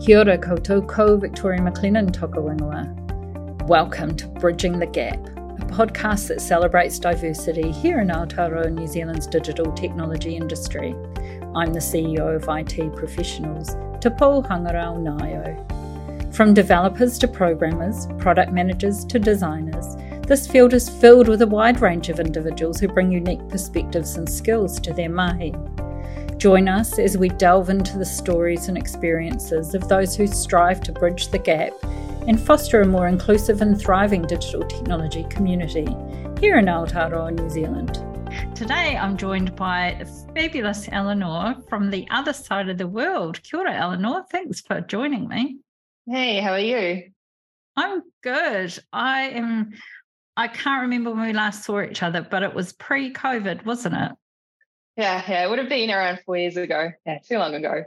Kia ora koutou ko Victoria McLennan toka Welcome to Bridging the Gap, a podcast that celebrates diversity here in Aotearoa, New Zealand's digital technology industry. I'm the CEO of IT Professionals, Te Pou Hangarau Ngaio. From developers to programmers, product managers to designers, this field is filled with a wide range of individuals who bring unique perspectives and skills to their mahi. Join us as we delve into the stories and experiences of those who strive to bridge the gap and foster a more inclusive and thriving digital technology community here in Aotearoa, New Zealand. Today, I'm joined by the fabulous Elinor from the other side of the world. Kia ora, Elinor. Thanks for joining me. Hey, how are you? I'm good. I am. I can't remember when we last saw each other, but it was pre COVID, wasn't it? Yeah, yeah, it would have been around four years ago. Yeah, too long ago.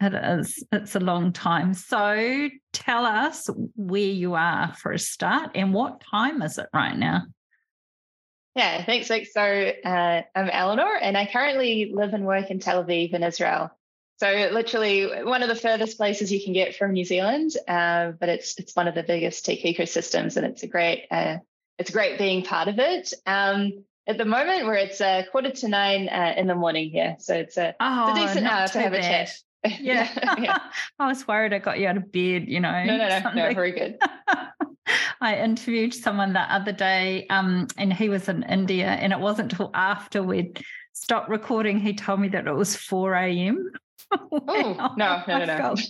It is. It's a long time. So tell us where you are for a start and what time is it right now? Yeah, thanks, Vic. So uh, I'm Elinor and I currently live and work in Tel Aviv in Israel. So literally one of the furthest places you can get from New Zealand, uh, but it's it's one of the biggest tech ecosystems and it's a great uh, it's great being part of it. Um, at the moment where it's a uh, quarter to nine uh, in the morning here. So it's a, oh, it's a oh, decent hour to have bad. a chat. Yeah. yeah. I was worried I got you out of bed, you know. No, no, no, no very good. I interviewed someone the other day, um, and he was in India, and it wasn't until after we'd stopped recording, he told me that it was 4 a.m. oh, no, no, no, no. I felt,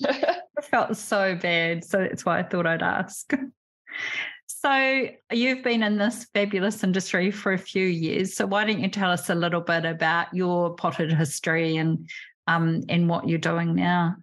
I felt so bad. So that's why I thought I'd ask. So, you've been in this fabulous industry for a few years. So, why don't you tell us a little bit about your potted history and um, and what you're doing now?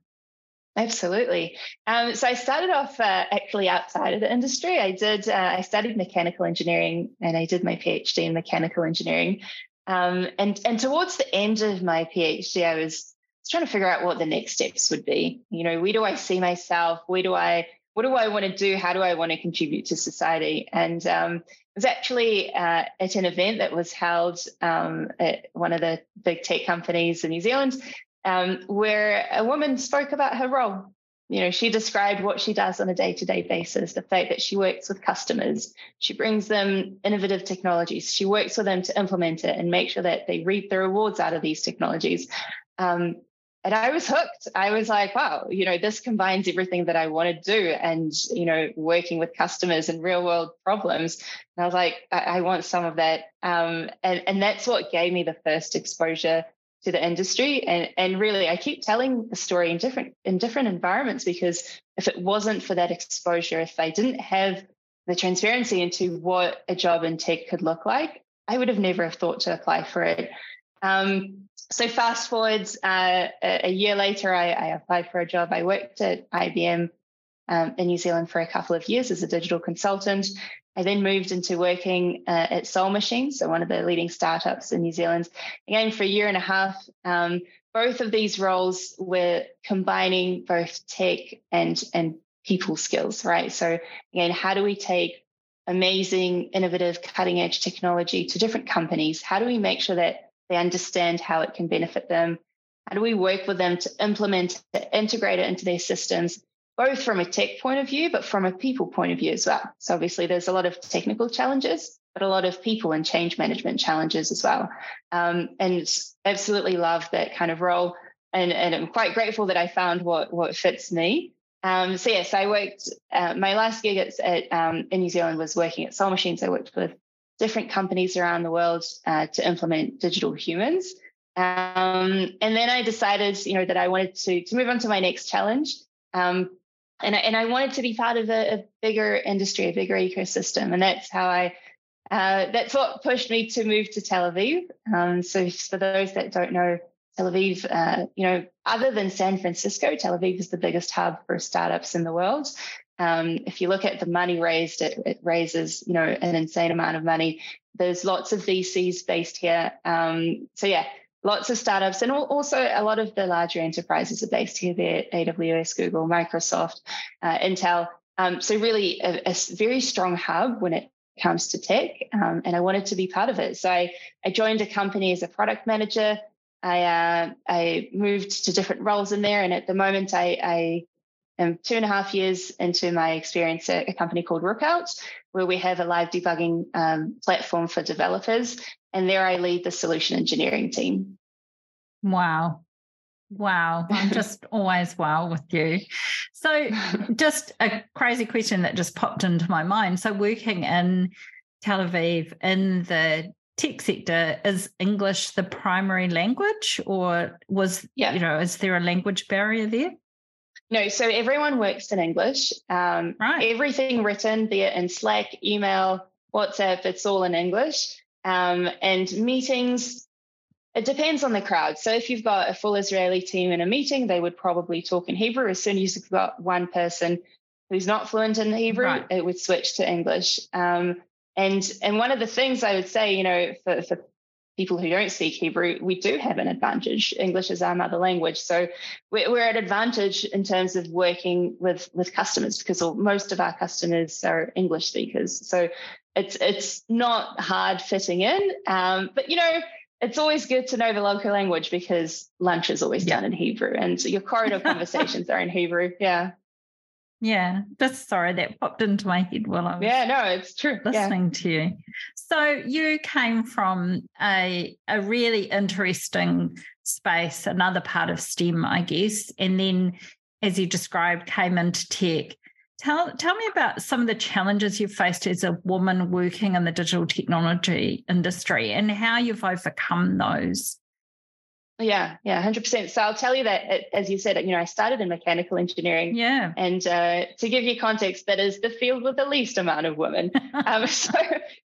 Absolutely. Um, so I started off uh, actually outside of the industry. I did. Uh, I studied mechanical engineering, and I did my PhD in mechanical engineering. Um, and and towards the end of my PhD, I was trying to figure out what the next steps would be. You know, where do I see myself? Where do I what do I want to do? How do I want to contribute to society? And um, it was actually uh, at an event that was held um, at one of the big tech companies in New Zealand, um, where a woman spoke about her role. You know, she described what she does on a day to day basis, the fact that she works with customers, she brings them innovative technologies, she works with them to implement it and make sure that they reap the rewards out of these technologies. Um, and I was hooked. I was like, wow, you know, this combines everything that I want to do and, you know, working with customers and real world problems. And I was like, I, I want some of that. Um, and, and that's what gave me the first exposure to the industry. And, and really, I keep telling the story in different, in different environments because if it wasn't for that exposure, if I didn't have the transparency into what a job in tech could look like, I would have never have thought to apply for it. Um, so fast forwards uh, a year later, I, I, applied for a job. I worked at IBM um, in New Zealand for a couple of years as a digital consultant. I then moved into working uh, at Soul Machine, so one of the leading startups in New Zealand, again for a year and a half. Um, both of these roles were combining both tech and and people skills, right? So again, how do we take amazing, innovative, cutting edge technology to different companies? How do we make sure that they understand how it can benefit them. How do we work with them to implement to integrate it into their systems, both from a tech point of view, but from a people point of view as well? So obviously there's a lot of technical challenges, but a lot of people and change management challenges as well. Um, and absolutely love that kind of role. And, and I'm quite grateful that I found what, what fits me. Um, so yes, I worked. Uh, my last gig at, at um, in New Zealand was working at Soul Machines. I worked with different companies around the world uh, to implement digital humans. Um, and then I decided, you know, that I wanted to to move on to my next challenge. Um, and I, and I wanted to be part of a, a bigger industry, a bigger ecosystem, and that's how I. Uh, that's what pushed me to move to Tel Aviv. Um, so for those that don't know, Tel Aviv, uh, you know, other than San Francisco, Tel Aviv is the biggest hub for startups in the world. Um, if you look at the money raised, it, it, raises you know an insane amount of money. There's lots of VCs based here. Um, so yeah, lots of startups, and also a lot of the larger enterprises are based here. There, AWS, Google, Microsoft, uh, Intel. Um, so really, a, a, very strong hub when it comes to tech, um, and I wanted to be part of it. So I, I joined a company as a product manager. I uh, I moved to different roles in there, and at the moment, I, I am two and a half years into my experience at a company called Rookout, where we have a live debugging um, platform for developers. And there I lead the solution engineering team. Wow. Wow. I'm just always wow with you. So, just a crazy question that just popped into my mind. So, working in Tel Aviv in the tech sector, is English the primary language or was, yeah. you know, is there a language barrier there? No, so everyone works in English. Um, right. Everything written, be it in Slack, email, WhatsApp, it's all in English. Um, and meetings, it depends on the crowd. So if you've got a full Israeli team in a meeting, they would probably talk in Hebrew. As soon as you've got one person who's not fluent in Hebrew, right. it would switch to English. Um, and and one of the things I would say, you know, for, for people who don't speak Hebrew, we do have an advantage. English is our mother language, so we're, we're at advantage in terms of working with with customers because most of our customers are English speakers. So it's it's not hard fitting in, um, but you know. It's always good to know the local language because lunch is always yeah. done in Hebrew and your corridor conversations are in Hebrew. Yeah. Yeah, just sorry that popped into my head while I was yeah, no, it's true. Listening yeah. to you. So you came from a a really interesting space, another part of STEM, I guess, and then as you described, came into tech. Tell tell me about some of the challenges you've faced as a woman working in the digital technology industry and how you've overcome those. Yeah, yeah, hundred percent. So I'll tell you that, as you said, you know, I started in mechanical engineering. Yeah. And uh, to give you context, that is the field with the least amount of women. um, so,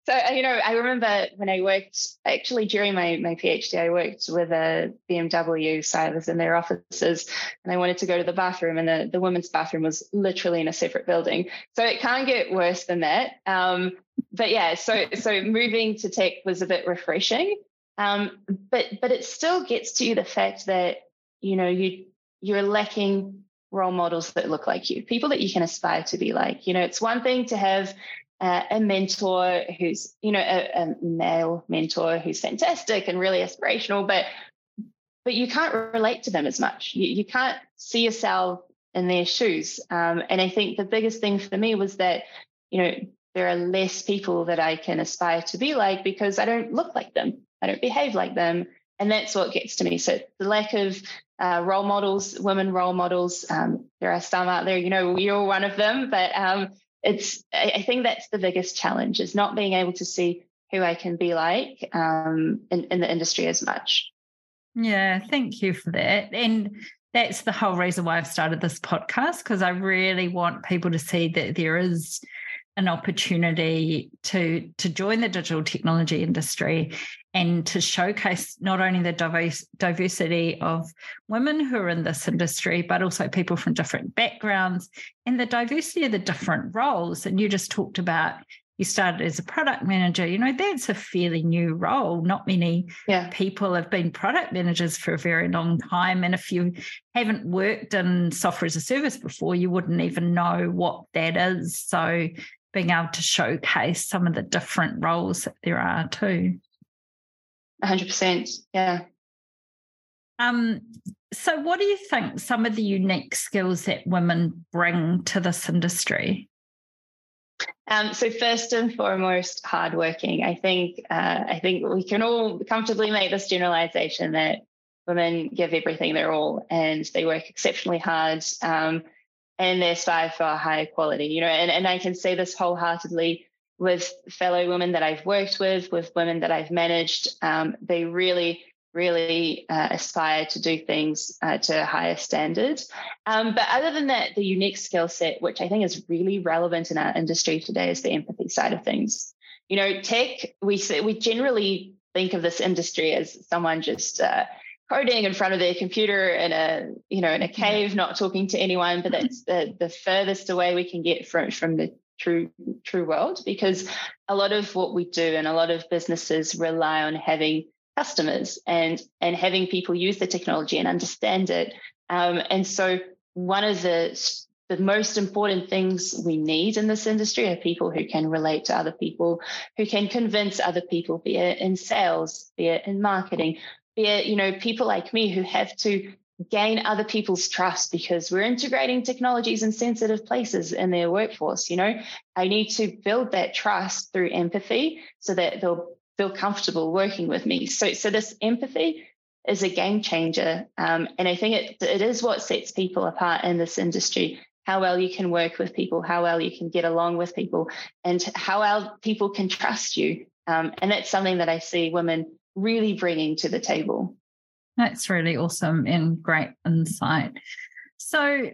so you know, I remember when I worked actually during my my PhD, I worked with a BMW. So I was in their offices, and I wanted to go to the bathroom, and the the women's bathroom was literally in a separate building. So it can't get worse than that. Um, but yeah, so so moving to tech was a bit refreshing. Um, but but it still gets to the fact that you know you you're lacking role models that look like you, people that you can aspire to be like. You know, it's one thing to have uh, a mentor who's you know a, a male mentor who's fantastic and really aspirational, but but you can't relate to them as much. You, you can't see yourself in their shoes. Um, and I think the biggest thing for me was that, you know, there are less people that I can aspire to be like because I don't look like them. I don't behave like them. And that's what gets to me. So the lack of uh, role models, women role models, um, there are some out there, you know, you're one of them, but um, it's, I, think that's the biggest challenge is not being able to see who I can be like um, in, in the industry as much. Yeah, thank you for that. And that's the whole reason why I've started this podcast because I really want people to see that there is an opportunity to to join the digital technology industry and to showcase not only the diverse, diversity of women who are in this industry, but also people from different backgrounds and the diversity of the different roles. And you just talked about you started as a product manager. You know, that's a fairly new role. Not many yeah. people have been product managers for a very long time. And if you haven't worked in software as a service before, you wouldn't even know what that is. So being able to showcase some of the different roles that there are too. 100%. Yeah. Um, so, what do you think some of the unique skills that women bring to this industry? Um, so first and foremost, hardworking. I think uh, I think we can all comfortably make this generalization that women give everything their all and they work exceptionally hard. Um, and they strive for higher quality, you know, and, and I can say this wholeheartedly with fellow women that I've worked with, with women that I've managed. Um, they really, really uh, aspire to do things uh, to a higher standard. Um, but other than that, the unique skill set, which I think is really relevant in our industry today, is the empathy side of things. You know, tech, we, we generally think of this industry as someone just uh, coding in front of their computer in a you know in a cave not talking to anyone but that's the the furthest away we can get from from the true true world because a lot of what we do and a lot of businesses rely on having customers and and having people use the technology and understand it. Um, and so one of the the most important things we need in this industry are people who can relate to other people, who can convince other people, be it in sales, be it in marketing, be it, you know, people like me who have to gain other people's trust because we're integrating technologies in sensitive places in their workforce. You know, I need to build that trust through empathy so that they'll feel comfortable working with me. So, so this empathy is a game changer. Um, and I think it, it is what sets people apart in this industry how well you can work with people, how well you can get along with people, and how well people can trust you. Um, and that's something that I see women really bringing to the table. That's really awesome and great insight. So,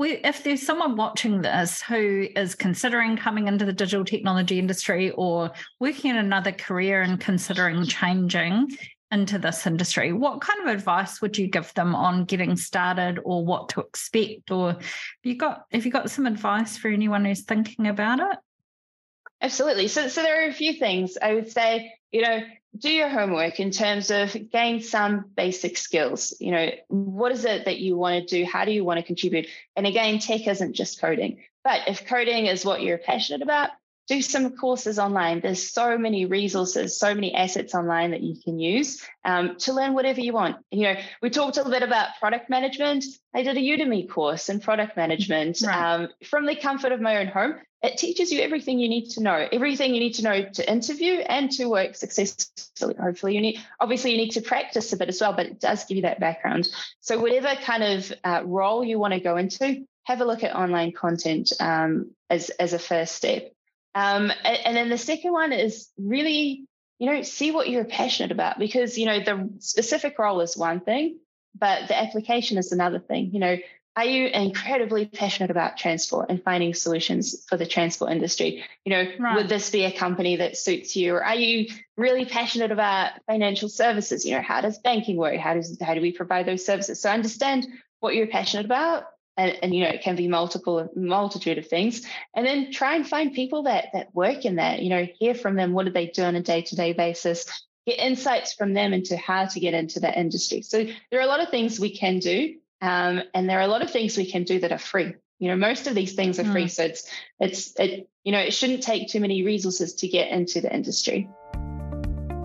we, if there's someone watching this who is considering coming into the digital technology industry or working in another career and considering changing into this industry, what kind of advice would you give them on getting started or what to expect? Or have you got have you got some advice for anyone who's thinking about it? Absolutely. So so there are a few things I would say, you know, do your homework in terms of gain some basic skills. You know, what is it that you want to do? How do you want to contribute? And again, tech isn't just coding. But if coding is what you're passionate about, do some courses online. There's so many resources, so many assets online that you can use um, to learn whatever you want. You know, we talked a little bit about product management. I did a Udemy course in product management right. um, from the comfort of my own home. It teaches you everything you need to know, everything you need to know to interview and to work successfully. Hopefully, you need obviously you need to practice a bit as well, but it does give you that background. So, whatever kind of uh, role you want to go into, have a look at online content um, as as a first step. Um, and, and then the second one is really, you know, see what you're passionate about because, you know, the specific role is one thing, but the application is another thing. You know, are you incredibly passionate about transport and finding solutions for the transport industry? You know, right. would this be a company that suits you? Or are you really passionate about financial services? You know, how does banking work? How does how do we provide those services? So understand what you're passionate about and, and, you know it can be multiple multitude of things and then try and find people that that work in that you know hear from them what do they do on a day-to-day basis get insights from them into how to get into that industry so there are a lot of things we can do um, and there are a lot of things we can do that are free. You know most of these things are free mm. so it's it's it you know it shouldn't take too many resources to get into the industry.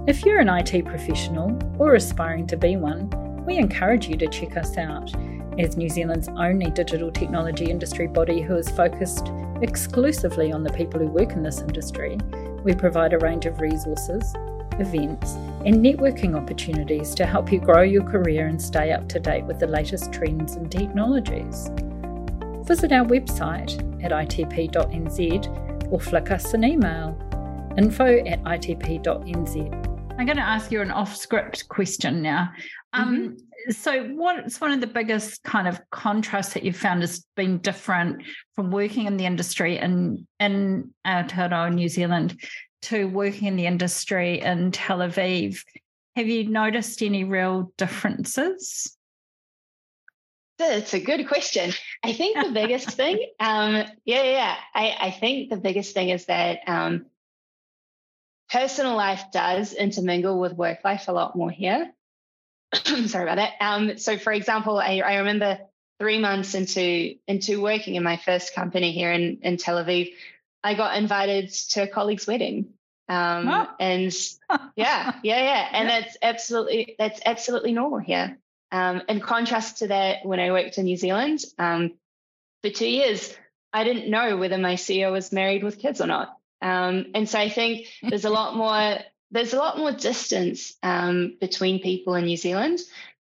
If you're an IT professional or aspiring to be one we encourage you to check us out. As New Zealand's only digital technology industry body who is focused exclusively on the people who work in this industry, we provide a range of resources, events, and networking opportunities to help you grow your career and stay up to date with the latest trends and technologies. Visit our website at itp.nz or flick us an email info at itp.nz. I'm going to ask you an off script question now. Um, mm-hmm so what's one of the biggest kind of contrasts that you've found has been different from working in the industry in in Aotearoa, New Zealand, to working in the industry in Tel Aviv? Have you noticed any real differences? That's a good question. I think the biggest thing, um, yeah, yeah, I, I think the biggest thing is that um, personal life does intermingle with work life a lot more here. sorry about that. Um, so, for example, I, I remember three months into into working in my first company here in in Tel Aviv, I got invited to a colleague's wedding. Um, oh. and yeah, yeah, yeah, and yeah. that's absolutely that's absolutely normal here. Um, in contrast to that, when I worked in New Zealand um, for two years, I didn't know whether my CEO was married with kids or not. Um, and so I think there's a lot more there's a lot more distance um, between people in New Zealand,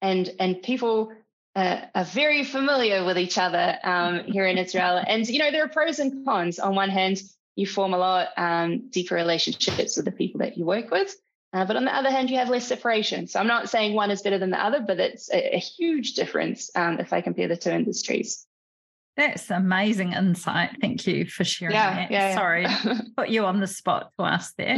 and and people uh, are very familiar with each other um, here in Israel. And you know there are pros and cons. On one hand, you form a lot um, deeper relationships with the people that you work with. Uh, but on the other hand, you have less separation. So I'm not saying one is better than the other, but it's a, a huge difference um, if I compare the two industries. That's amazing insight. Thank you for sharing yeah, that. Yeah, Sorry, put you on the spot to ask there.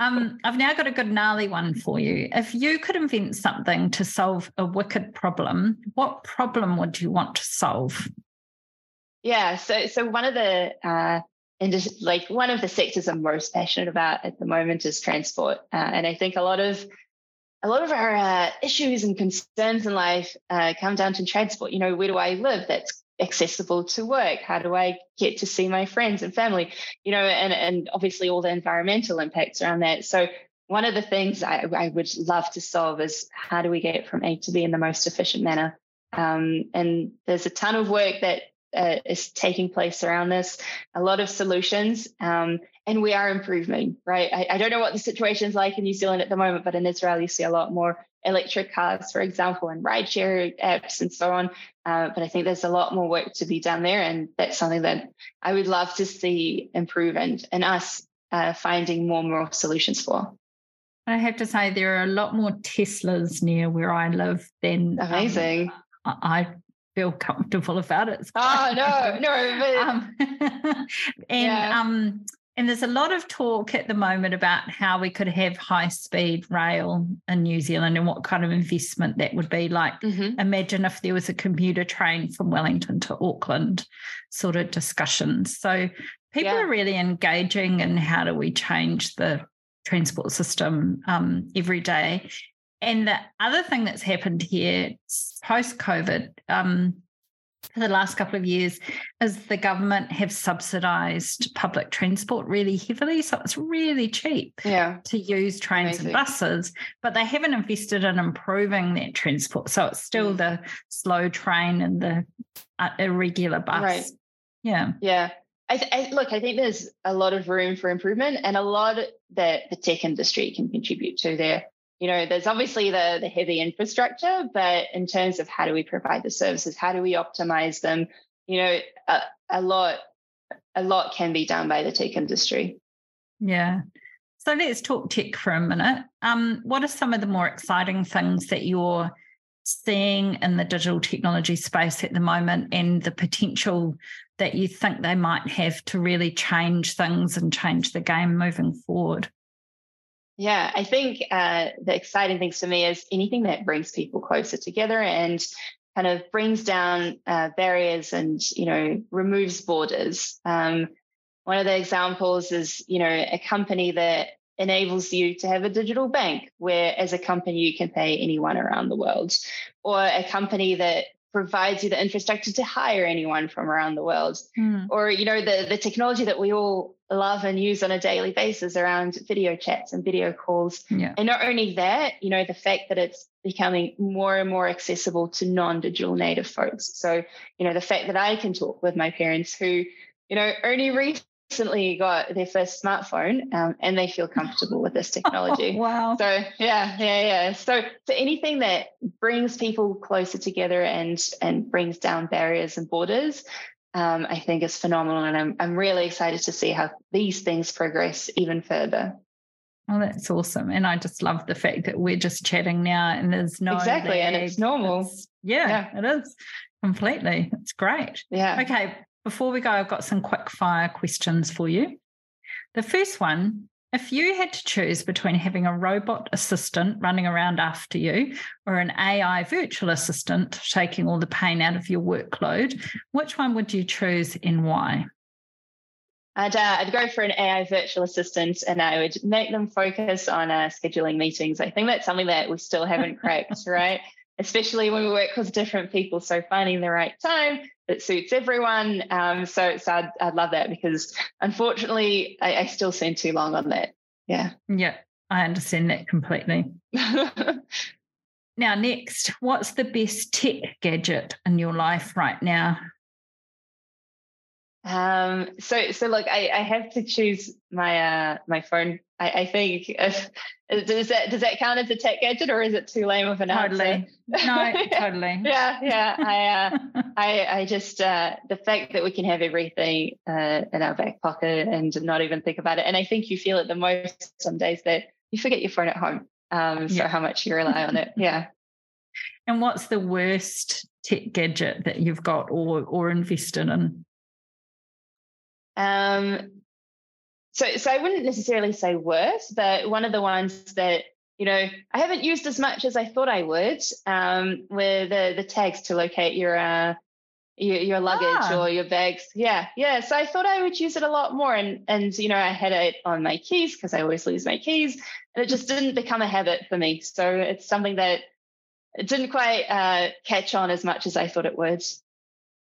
Um, I've now got a good gnarly one for you. If you could invent something to solve a wicked problem, what problem would you want to solve? Yeah, so so one of the uh, and just like one of the sectors I'm most passionate about at the moment is transport, uh, and I think a lot of a lot of our uh, issues and concerns in life uh, come down to transport. You know, where do I live? That's accessible to work? How do I get to see my friends and family? You know, and and obviously all the environmental impacts around that. So one of the things I, I, would love to solve is how do we get from A to B in the most efficient manner? Um, and there's a ton of work that uh, is taking place around this, a lot of solutions, um, and we are improving, right? I, I, don't know what the situation is like in New Zealand at the moment, but in Israel, you see a lot more electric cars, for example, and rideshare apps and so on. Uh, but I think there's a lot more work to be done there, and that's something that I would love to see improve and, and us uh, finding more and more solutions for. I have to say, there are a lot more Teslas near where I live than um, amazing. Um, I feel comfortable about it. Oh no, no, but, um, and yeah. um, and there's a lot of talk at the moment about how we could have high speed rail in New Zealand and what kind of investment that would be. Like, mm-hmm. imagine if there was a commuter train from Wellington to Auckland, sort of discussions. So people yeah. are really engaging in how do we change the transport system um, every day. And the other thing that's happened here post COVID um, for the last couple of years is the government have subsidized public transport really heavily. So it's really cheap yeah. to use trains Amazing. and buses, but they haven't invested in improving that transport. So it's still mm. the slow train and the uh, irregular bus. Right. Yeah. Yeah. I, th- I, look, I think there's a lot of room for improvement and a lot that the tech industry can contribute to there. You know, there's obviously the, the heavy infrastructure, but in terms of how do we provide the services, how do we optimize them, you know, a, a lot, a lot can be done by the tech industry. Yeah. So let's talk tech for a minute. Um, what are some of the more exciting things that you're seeing in the digital technology space at the moment and the potential that you think they might have to really change things and change the game moving forward? Yeah, I think uh, the exciting things for me is anything that brings people closer together and kind of brings down uh, barriers and you know removes borders. Um, one of the examples is you know a company that enables you to have a digital bank where as a company you can pay anyone around the world or a company that provides you the infrastructure to hire anyone from around the world mm. or you know the the technology that we all love and use on a daily basis around video chats and video calls yeah. and not only that you know the fact that it's becoming more and more accessible to non-digital native folks so you know the fact that i can talk with my parents who you know only recently got their first smartphone um, and they feel comfortable with this technology. Oh, wow. So yeah, yeah, yeah. So so anything that brings people closer together and and brings down barriers and borders, um, I think is phenomenal. And I'm I'm really excited to see how these things progress even further. Oh, that's awesome. And I just love the fact that we're just chatting now and there's no Exactly. And it's normal. It's, yeah, yeah, it is completely. It's great. Yeah. Okay. Before we go, I've got some quick fire questions for you. The first one if you had to choose between having a robot assistant running around after you or an AI virtual assistant taking all the pain out of your workload, which one would you choose and why? I'd, uh, I'd go for an AI virtual assistant and I would make them focus on uh, scheduling meetings. I think that's something that we still haven't cracked, right? Especially when we work with different people. So finding the right time that suits everyone. Um, so so I'd, I'd, love that because unfortunately, I, I still spend too long on that. Yeah. Yeah, I understand that completely. now, next, what's the best tech gadget in your life right now? Um, so so look, I, I have to choose my uh my phone. I, I think if, does that does that count as a tech gadget or is it too lame of an totally. answer? No, totally. yeah, yeah. I uh, I I just uh the fact that we can have everything uh in our back pocket and not even think about it. And I think you feel it the most some days that you forget your phone at home. Um so yeah. how much you rely on it. Yeah. And what's the worst tech gadget that you've got or or invested in? Um, so, so I wouldn't necessarily say worse, but one of the ones that you know I haven't used as much as I thought I would um, were the the tags to locate your uh, your, your luggage ah. or your bags. Yeah, yeah. So I thought I would use it a lot more, and and you know I had it on my keys because I always lose my keys, and it just didn't become a habit for me. So it's something that it didn't quite uh, catch on as much as I thought it would.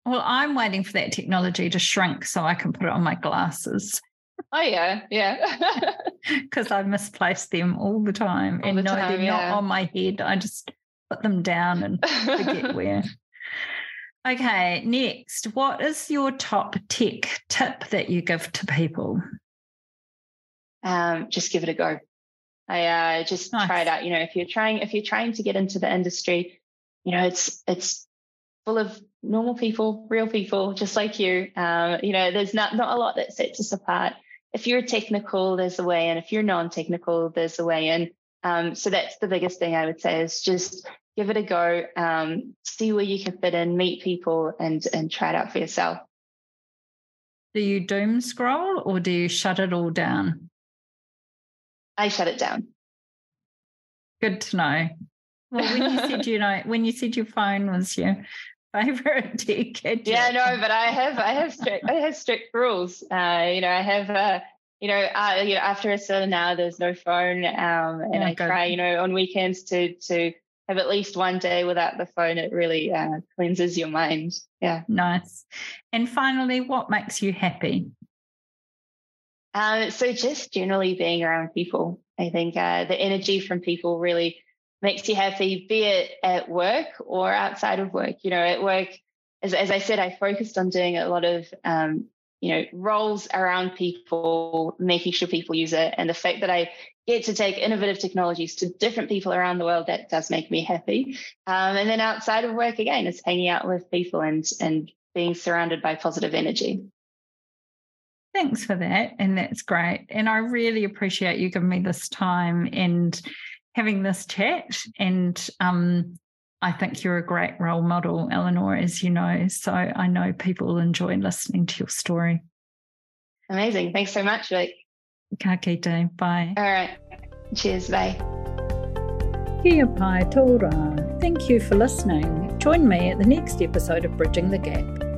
Well, I'm waiting for that technology to shrink so I can put it on my glasses. Oh yeah, yeah. Because I misplace them all the time all and the no, time, they're yeah. not on my head. I just put them down and forget where. Okay, next, what is your top tech tip that you give to people? Um, just give it a go. I uh, just nice. try it out. You know, if you're trying, if you're trying to get into the industry, you know, it's it's full of normal people, real people, just like you. Um, you know, there's not not a lot that sets us apart. If you're technical, there's a way in. If you're non-technical, there's a way in. Um, so that's the biggest thing I would say is just give it a go, um, see where you can fit in, meet people, and and try it out for yourself. Do you doom scroll or do you shut it all down? I shut it down. Good to know. Well, when you said you know, when you said your phone was your favorite tech gadget. Yeah, no, but I have I have strict I have strict rules. Uh, you know, I have uh, you know, uh, you know, after a certain hour, there's no phone, um, and oh, I try, you know, on weekends to to have at least one day without the phone. It really uh, cleanses your mind. Yeah, nice. And finally, what makes you happy? Uh, so just generally being around people. I think uh, the energy from people really makes you happy, be it at work or outside of work. You know, at work, as, as I said, I focused on doing a lot of, um, you know, roles around people, making sure people use it. And the fact that I get to take innovative technologies to different people around the world, that does make me happy. Um, and then outside of work, again, it's hanging out with people and, and being surrounded by positive energy. Thanks for that. And that's great. And I really appreciate you giving me this time and having this chat. And um, I think you're a great role model, Elinor, as you know. So I know people will enjoy listening to your story. Amazing. Thanks so much, Vic. Ka kite. Bye. All right. Cheers. Bye. Kia pai tōra. Thank you for listening. Join me at the next episode of Bridging the Gap.